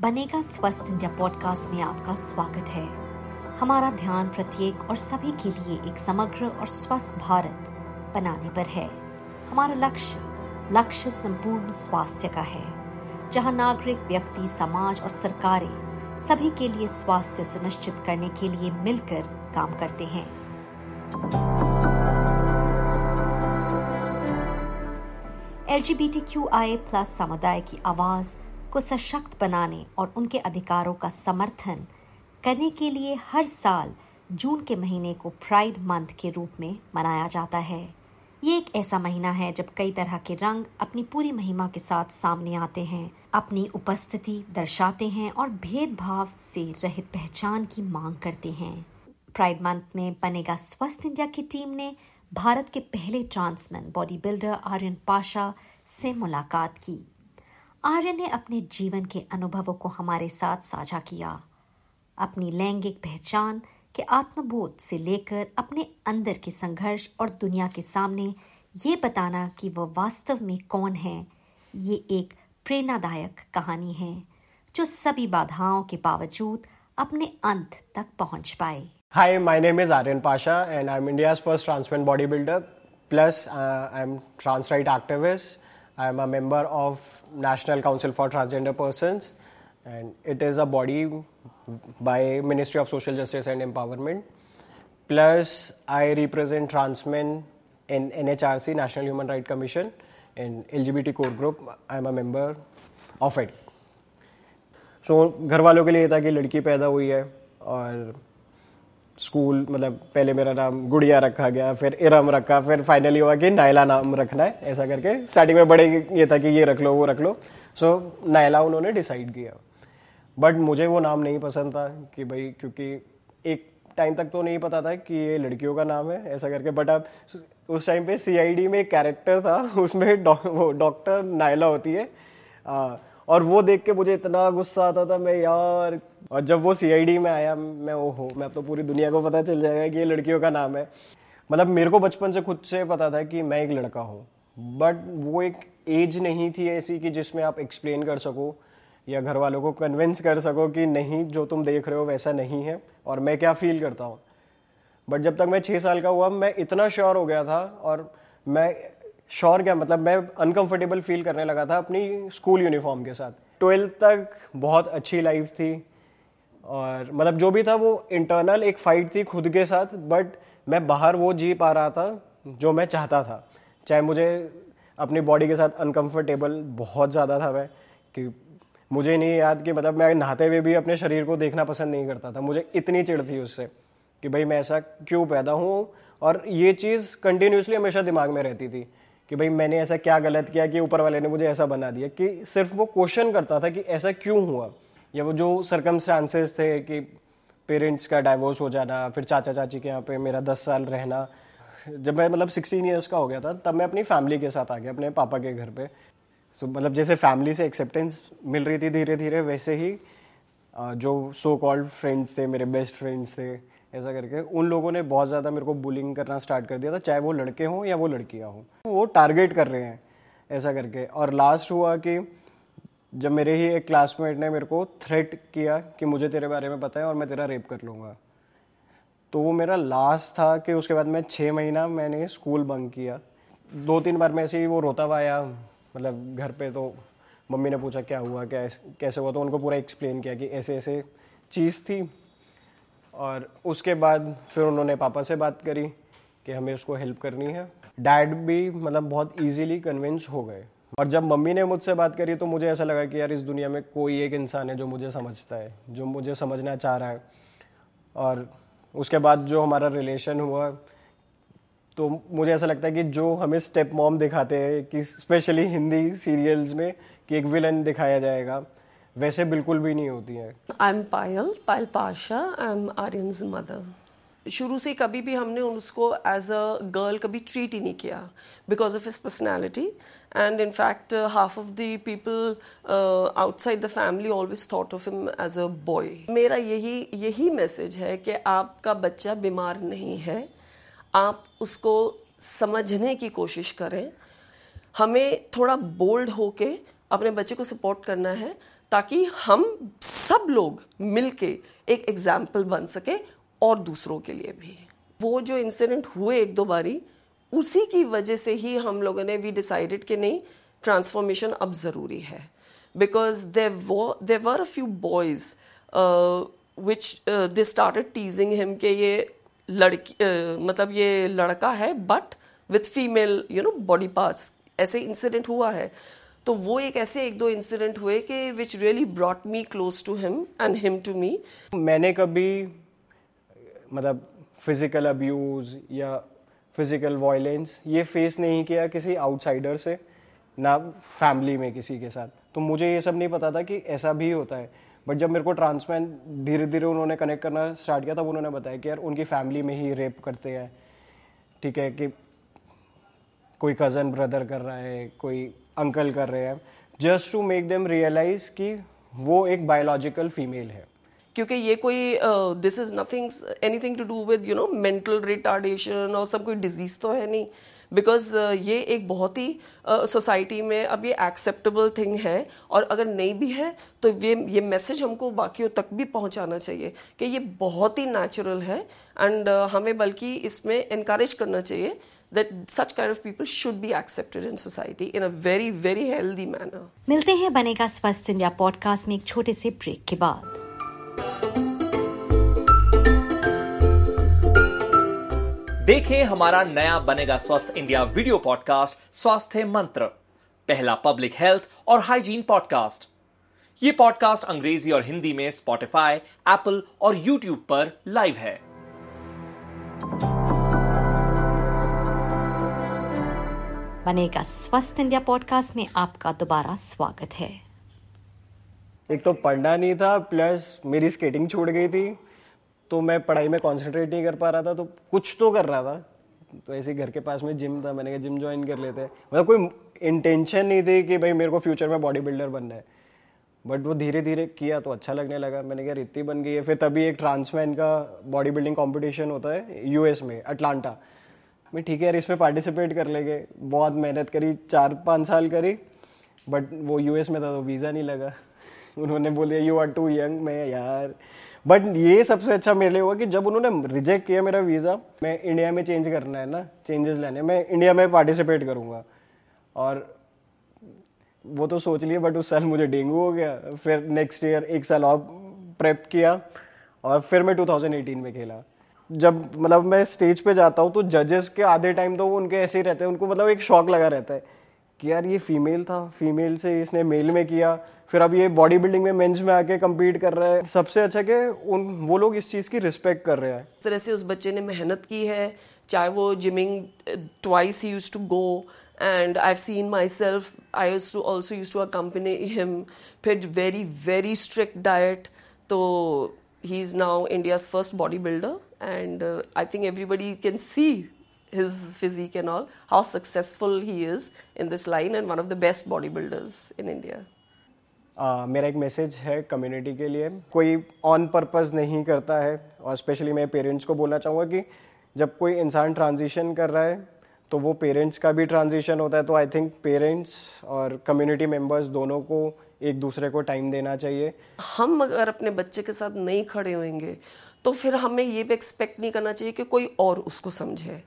बनेगा स्वस्थ India podcast में आपका स्वागत है। हमारा ध्यान प्रत्येक और सभी के लिए एक समग्र और स्वस्थ भारत बनाने पर है। हमारा लक्ष्य लक्ष्य संपूर्ण स्वास्थ्य का है, जहाँ नागरिक, व्यक्ति, समाज और सरकारें सभी के लिए स्वास्थ्य सुनिश्चित करने के लिए मिलकर काम करते हैं। एलजीबीटीक्यूआई प्लस समुदाय की आवाज़ को सशक्त बनाने और उनके अधिकारों का समर्थन करने के लिए हर साल जून के महीने को प्राइड मंथ के रूप में मनाया जाता है। ये एक ऐसा महीना है जब कई तरह के रंग अपनी पूरी महिमा के साथ सामने आते हैं, अपनी उपस्थिति दर्शाते हैं और भेदभाव से रहित पहचान की मांग करते हैं। प्राइड मंथ में बनेगा स्वस्थ इंडिया की टीम ने भारत के पहले transman body builder Aryan Pasha से मुलाकात की। आर्यन ने अपने जीवन के अनुभवों को हमारे साथ साझा किया। अपनी लैंगिक पहचान के आत्मबोध से लेकर अपने अंदर के संघर्ष और दुनिया के सामने ये बताना कि वह वास्तव में कौन है ये एक प्रेरणादायक कहानी है जो सभी बाधाओं के बावजूद अपने अंत तक पहुँच पाए। Hi, my name is Aryan Pasha and I'm India's first trans man bodybuilder. Plus, uh, I'm trans right activist. I'm a member of National Council for Transgender Persons. and it is a body by Ministry of Social Justice and Empowerment. Plus, I represent trans men in NHRC, National Human Rights Commission, and LGBT core group. I am a member of it. So so, घर वालों के लिए था कि लड़की पैदा हुई है और स्कूल मतलब पहले मेरा नाम गुड़िया रखा गया फिर इरम रखा फिर फाइनली हुआ कि नायला नाम रखना है ऐसा करके स्टार्टिंग में बड़े ये था कि ये रख लो वो रख लो। सो so, नायला उन्होंने डिसाइड किया। बट मुझे वो नाम नहीं पसंद था कि भाई क्योंकि एक टाइम तक तो नहीं पता था कि ये लड़कियों का नाम है ऐसा करके। बट अब उस टाइम पे सीआईडी में एक कैरेक्टर था उसमें डॉ, वो डॉक्टर नायला होती है। आ, और वो देख के मुझे इतना गुस्सा आता था, मैं यार, और जब वो सीआईडी में आया, मैं ओ हो मैं तो पूरी दुनिया को पता चल जाएगा कि ये लड़कियों का नाम है। मतलब मेरे को बचपन से खुद से पता था कि मैं एक लड़का हूँ बट वो एक एज नहीं थी ऐसी कि जिसमें आप एक्सप्लेन कर सको, या घर वालों को कन्विंस कर सको कि नहीं, जो तुम देख रहे हो वैसा नहीं है, और मैं क्या फील करता हूँ। बट जब तक मैं छः साल का हुआ, मैं इतना श्योर हो गया था, और मैं श्योर क्या मतलब मैं अनकंफर्टेबल फील करने लगा था अपनी स्कूल यूनिफॉर्म के साथ। ट्वेल्थ तक बहुत अच्छी लाइफ थी और मतलब जो भी था वो इंटरनल एक फाइट थी खुद के साथ बट मैं बाहर वो जी पा रहा था जो मैं चाहता था। चाहे मुझे अपनी बॉडी के साथ अनकंफर्टेबल बहुत ज़्यादा था मैं, कि मुझे नहीं याद कि मतलब मैं नहाते हुए भी अपने शरीर को देखना पसंद नहीं करता था। मुझे इतनी चिड़ थी उससे कि भाई मैं ऐसा क्यों पैदा हूँ? और ये चीज़ कंटिन्यूसली हमेशा दिमाग में रहती थी। कि भाई मैंने ऐसा क्या गलत किया कि ऊपर वाले ने मुझे ऐसा बना दिया कि सिर्फ़ वो क्वेश्चन करता था कि ऐसा क्यों हुआ? या वो जो सरकमस्टांसेस थे कि पेरेंट्स का डाइवोर्स हो जाना फिर चाचा चाची के यहाँ पे मेरा दस साल रहना जब मैं मतलब सिक्सटीन ईयर्स का हो गया था तब मैं अपनी फैमिली के साथ आ गया अपने पापा के घर पे। सो so, मतलब जैसे फैमिली से एक्सेप्टेंस मिल रही थी धीरे धीरे वैसे ही जो सो कॉल्ड फ्रेंड्स थे मेरे बेस्ट फ्रेंड्स थे ऐसा करके उन लोगों ने बहुत ज़्यादा मेरे को बुलिंग करना स्टार्ट कर दिया था, चाहे वो लड़के हों या वो लड़कियाँ हों। वो टारगेट कर रहे हैं, ऐसा करके। और लास्ट हुआ कि जब मेरे ही एक क्लासमेट ने मेरे को थ्रेट किया कि मुझे तेरे बारे में पता है और मैं तेरा रेप कर लूँगा। तो वो मेरा लास्ट था कि उसके बाद मैं छः महीना मैंने स्कूल बंक किया। दो तीन बार मैं ऐसे ही वो रोता हुआ आया मतलब घर पे तो मम्मी ने पूछा, क्या हुआ? क्या कैसे हुआ? तो उनको पूरा एक्सप्लेन किया कि ऐसे ऐसे चीज़ थी। और उसके बाद फिर उन्होंने पापा से बात करी कि हमें उसको हेल्प करनी है। डैड भी मतलब बहुत इजीली कन्विंस हो गए। और जब मम्मी ने मुझसे बात करी तो मुझे ऐसा लगा कि यार इस दुनिया में कोई एक इंसान है जो मुझे समझता है, जो मुझे समझना चाह रहा है। और उसके बाद जो हमारा रिलेशन हुआ तो मुझे ऐसा लगता है कि जो हमें स्टेप मॉम दिखाते हैं कि स्पेशली हिंदी सीरियल्स में कि एक विलन दिखाया जाएगा वैसे बिल्कुल भी नहीं होती है। I am Payal Payal Pasha I am Aryan mother शुरू से कभी भी हमने उसको एज अ गर्ल कभी ट्रीट ही नहीं किया because of his personality and in fact half of the people outside the family always thought of him as a boy मेरा यही यही मैसेज है कि आपका बच्चा बीमार नहीं है। आप उसको समझने की कोशिश करें। हमें थोड़ा बोल्ड होके अपने बच्चे को सपोर्ट करना है। ताकि हम सब लोग मिलके एक एग्ज़ाम्पल बन सके और दूसरों के लिए भी। वो जो इंसिडेंट हुए एक दो बारी उसी की वजह से ही हम लोगों ने वी डिसाइडेड कि नहीं ट्रांसफॉर्मेशन अब ज़रूरी है। Because they were a few boys which they started teasing him के ये लड़की uh, मतलब ये लड़का है but with female you know body parts ऐसे इंसिडेंट हुआ है। तो वो एक ऐसे एक दो इंसिडेंट हुए कि which really brought me close to him and him to me मैंने कभी मतलब फ़िज़िकल अब्यूज या फ़िज़िकल वायलेंस ये फेस नहीं किया किसी आउटसाइडर से, ना फैमिली में किसी के साथ। तो मुझे ये सब नहीं पता था कि ऐसा भी होता है। बट जब मेरे को ट्रांसमैन धीरे धीरे उन्होंने कनेक्ट करना स्टार्ट किया, तब उन्होंने बताया कि यार उनकी फैमिली में ही रेप करते हैं। ठीक है कि कोई कज़न ब्रदर कर रहा है कोई अंकल कर रहे हैं just to make them realise कि वो एक बायोलॉजिकल फीमेल है। क्योंकि ये कोई this is nothing anything to do with you know mental retardation और सब कोई डिज़ीज़ तो है नहीं। बिकॉज़ uh, ये एक बहुत ही सोसाइटी uh, में अब ये एक्सेप्टेबल थिंग है और अगर नहीं भी है तो ये ये मैसेज हमको बाकियों तक भी पहुंचाना चाहिए कि ये बहुत ही नेचुरल है एंड uh, हमें बल्कि इसमें इनक्रेज करना चाहिए that such kind of people should be accepted in society in a very very healthy manner. मिलते हैं बनेगा स्वस्थ इंडिया पॉडकास्ट में एक छोटे से ब्रेक के बाद। देखें हमारा नया बनेगा स्वस्थ इंडिया वीडियो पॉडकास्ट स्वास्थ्य मंत्र पहला पब्लिक हेल्थ और हाइजीन पॉडकास्ट। ये पॉडकास्ट अंग्रेज़ी और हिंदी में स्पॉटिफाई एप्पल और यूट्यूब पर लाइव है। बनेगा स्वस्थ इंडिया पॉडकास्ट में आपका दोबारा स्वागत है। एक तो पढ़ना नहीं था प्लस मेरी स्केटिंग छूट गई थी तो मैं पढ़ाई में कॉन्सेंट्रेट नहीं कर पा रहा था तो कुछ तो कर रहा था। तो ऐसे घर के पास में जिम था, मैंने कहा जिम ज्वाइन कर लेते मतलब कोई इंटेंशन नहीं थी कि भाई मेरे को फ्यूचर में बॉडी बिल्डर बनना है। बट वो धीरे धीरे किया तो अच्छा लगने लगा। मैंने कहा इतनी बन गई है। फिर तभी एक ट्रांसमैन का बॉडी बिल्डिंग कॉम्पिटिशन होता है यूएस में अटलांटा मैं ठीक है यार इसमें पार्टिसिपेट कर लेंगे। बहुत मेहनत करी, चार पाँच साल करी बट वो यूएस में था तो वीज़ा नहीं लगा। उन्होंने बोल दिया यू आर टू यंग मैं यार। बट ये सबसे अच्छा मेरे लिए हुआ कि जब उन्होंने रिजेक्ट किया मेरा वीज़ा मैं इंडिया में चेंज करना है ना चेंजेस लेने, मैं इंडिया में पार्टिसिपेट करूँगा। और वो तो सोच लिया बट उस साल मुझे डेंगू हो गया। फिर नेक्स्ट ईयर एक साल और प्रेप किया, और फिर मैं 2018 में खेला। जब मतलब मैं स्टेज पे जाता हूँ तो जजेस के आधे टाइम तो वो उनके ऐसे ही रहते हैं। उनको मतलब एक शौक लगा रहता है कि यार ये फीमेल था फीमेल से इसने मेल में किया। फिर अब ये बॉडी बिल्डिंग में मेंस में आके कम्पीट कर रहा है। सबसे अच्छा कि उन, वो लोग इस चीज़ की रिस्पेक्ट कर रहे हैं। इस तरह से उस बच्चे ने मेहनत की है, चाहे वो gymming twice use to go and have seen myself I too also use to accompany him फिर very very strict is now India's first body builder and I think everybody can see his physique and all, how successful he is in this line and one of the best bodybuilders in India. Uh, मेरा एक message है community के लिए कोई on purpose नहीं करता है और स्पेशली मैं पेरेंट्स को बोलना चाहूँगा कि जब कोई इंसान ट्रांजिशन कर रहा है तो वो पेरेंट्स का भी ट्रांजिशन होता है तो आई थिंक पेरेंट्स और कम्युनिटी मेंबर्स दोनों को एक दूसरे को टाइम देना चाहिए। हम अगर अपने बच्चे के साथ नहीं खड़े होंगे तो फिर हमें ये भी एक्सपेक्ट नहीं करना चाहिए कि कोई और उसको समझे।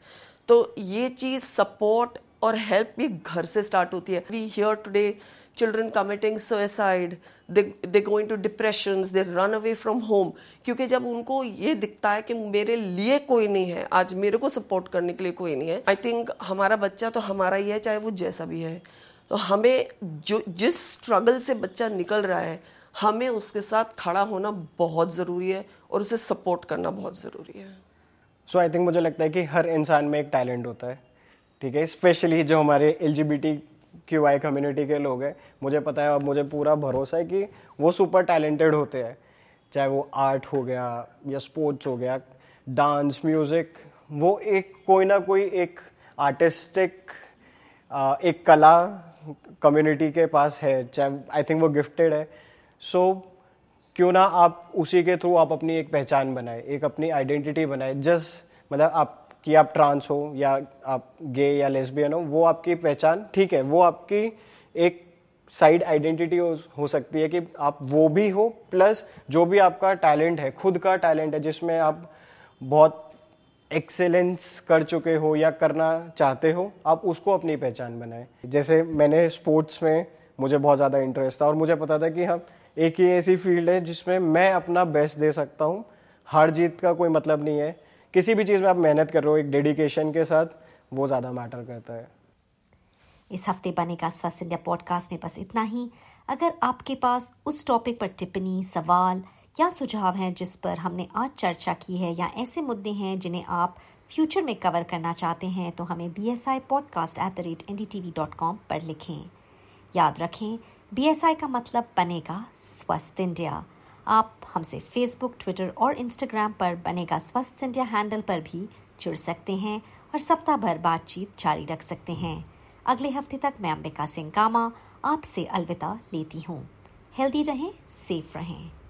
तो ये चीज़ सपोर्ट और हेल्प भी घर से स्टार्ट होती है। We hear today children committing suicide they going to depression they run away from home क्योंकि जब उनको ये दिखता है कि मेरे लिए कोई नहीं है, आज मेरे को सपोर्ट करने के लिए कोई नहीं है आई थिंक हमारा बच्चा तो हमारा ही है, चाहे वो जैसा भी है। तो हमें जो, जिस स्ट्रगल से बच्चा निकल रहा है, हमें उसके साथ खड़ा होना बहुत ज़रूरी है और उसे सपोर्ट करना बहुत ज़रूरी है। सो आई थिंक मुझे लगता है कि हर इंसान में एक टैलेंट होता है, ठीक है? स्पेशली जो हमारे L G B T Q I community के लोग हैं, मुझे पता है और मुझे पूरा भरोसा है कि वो सुपर टैलेंटेड होते हैं। चाहे वो आर्ट हो गया या स्पोर्ट्स हो गया डांस म्यूज़िक वो एक कोई ना कोई एक आर्टिस्टिक एक कला कम्युनिटी के पास है चाहे आई थिंक वो गिफ्टेड है। सो so, क्यों ना आप उसी के थ्रू आप अपनी एक पहचान बनाए एक अपनी आइडेंटिटी बनाए। जस्ट मतलब आप कि आप ट्रांस हो या आप गे या लेस्बियन हो वो आपकी पहचान ठीक है वो आपकी एक साइड आइडेंटिटी हो, हो सकती है कि आप वो भी हो प्लस जो भी आपका टैलेंट है खुद का टैलेंट है जिसमें आप बहुत एक्सेलेंस कर चुके हो या करना चाहते हो, आप उसको अपनी पहचान बनाएँ। जैसे मैंने स्पोर्ट्स में मुझे बहुत ज़्यादा इंटरेस्ट था और मुझे पता था कि हम एक ही ऐसी फ़ील्ड है जिसमें मैं अपना बेस्ट दे सकता हूँ। हार जीत का कोई मतलब नहीं है। किसी भी चीज़ में आप मेहनत कर रहे हो, एक डेडिकेशन के साथ, वो ज़्यादा मैटर करता है। इस हफ़्ते बनेगा स्वस्थ इंडिया पॉडकास्ट में बस इतना ही। अगर आपके पास उस टॉपिक पर टिप्पणी, सवाल या सुझाव हैं जिस पर हमने आज चर्चा की है या ऐसे मुद्दे हैं जिन्हें आप फ्यूचर में कवर करना चाहते हैं तो हमें B S I podcast at the rate N D T V dot com पर लिखें। याद रखें बी एस आई का मतलब बनेगा स्वस्थ इंडिया। आप हमसे फेसबुक ट्विटर और इंस्टाग्राम पर बनेगा स्वस्थ इंडिया हैंडल पर भी जुड़ सकते हैं और सप्ताह भर बातचीत जारी रख सकते हैं। अगले हफ़्ते तक मैं अंबिका सिंह कामा आपसे अलविदा लेती हूँ। हेल्दी रहें सेफ़ रहें।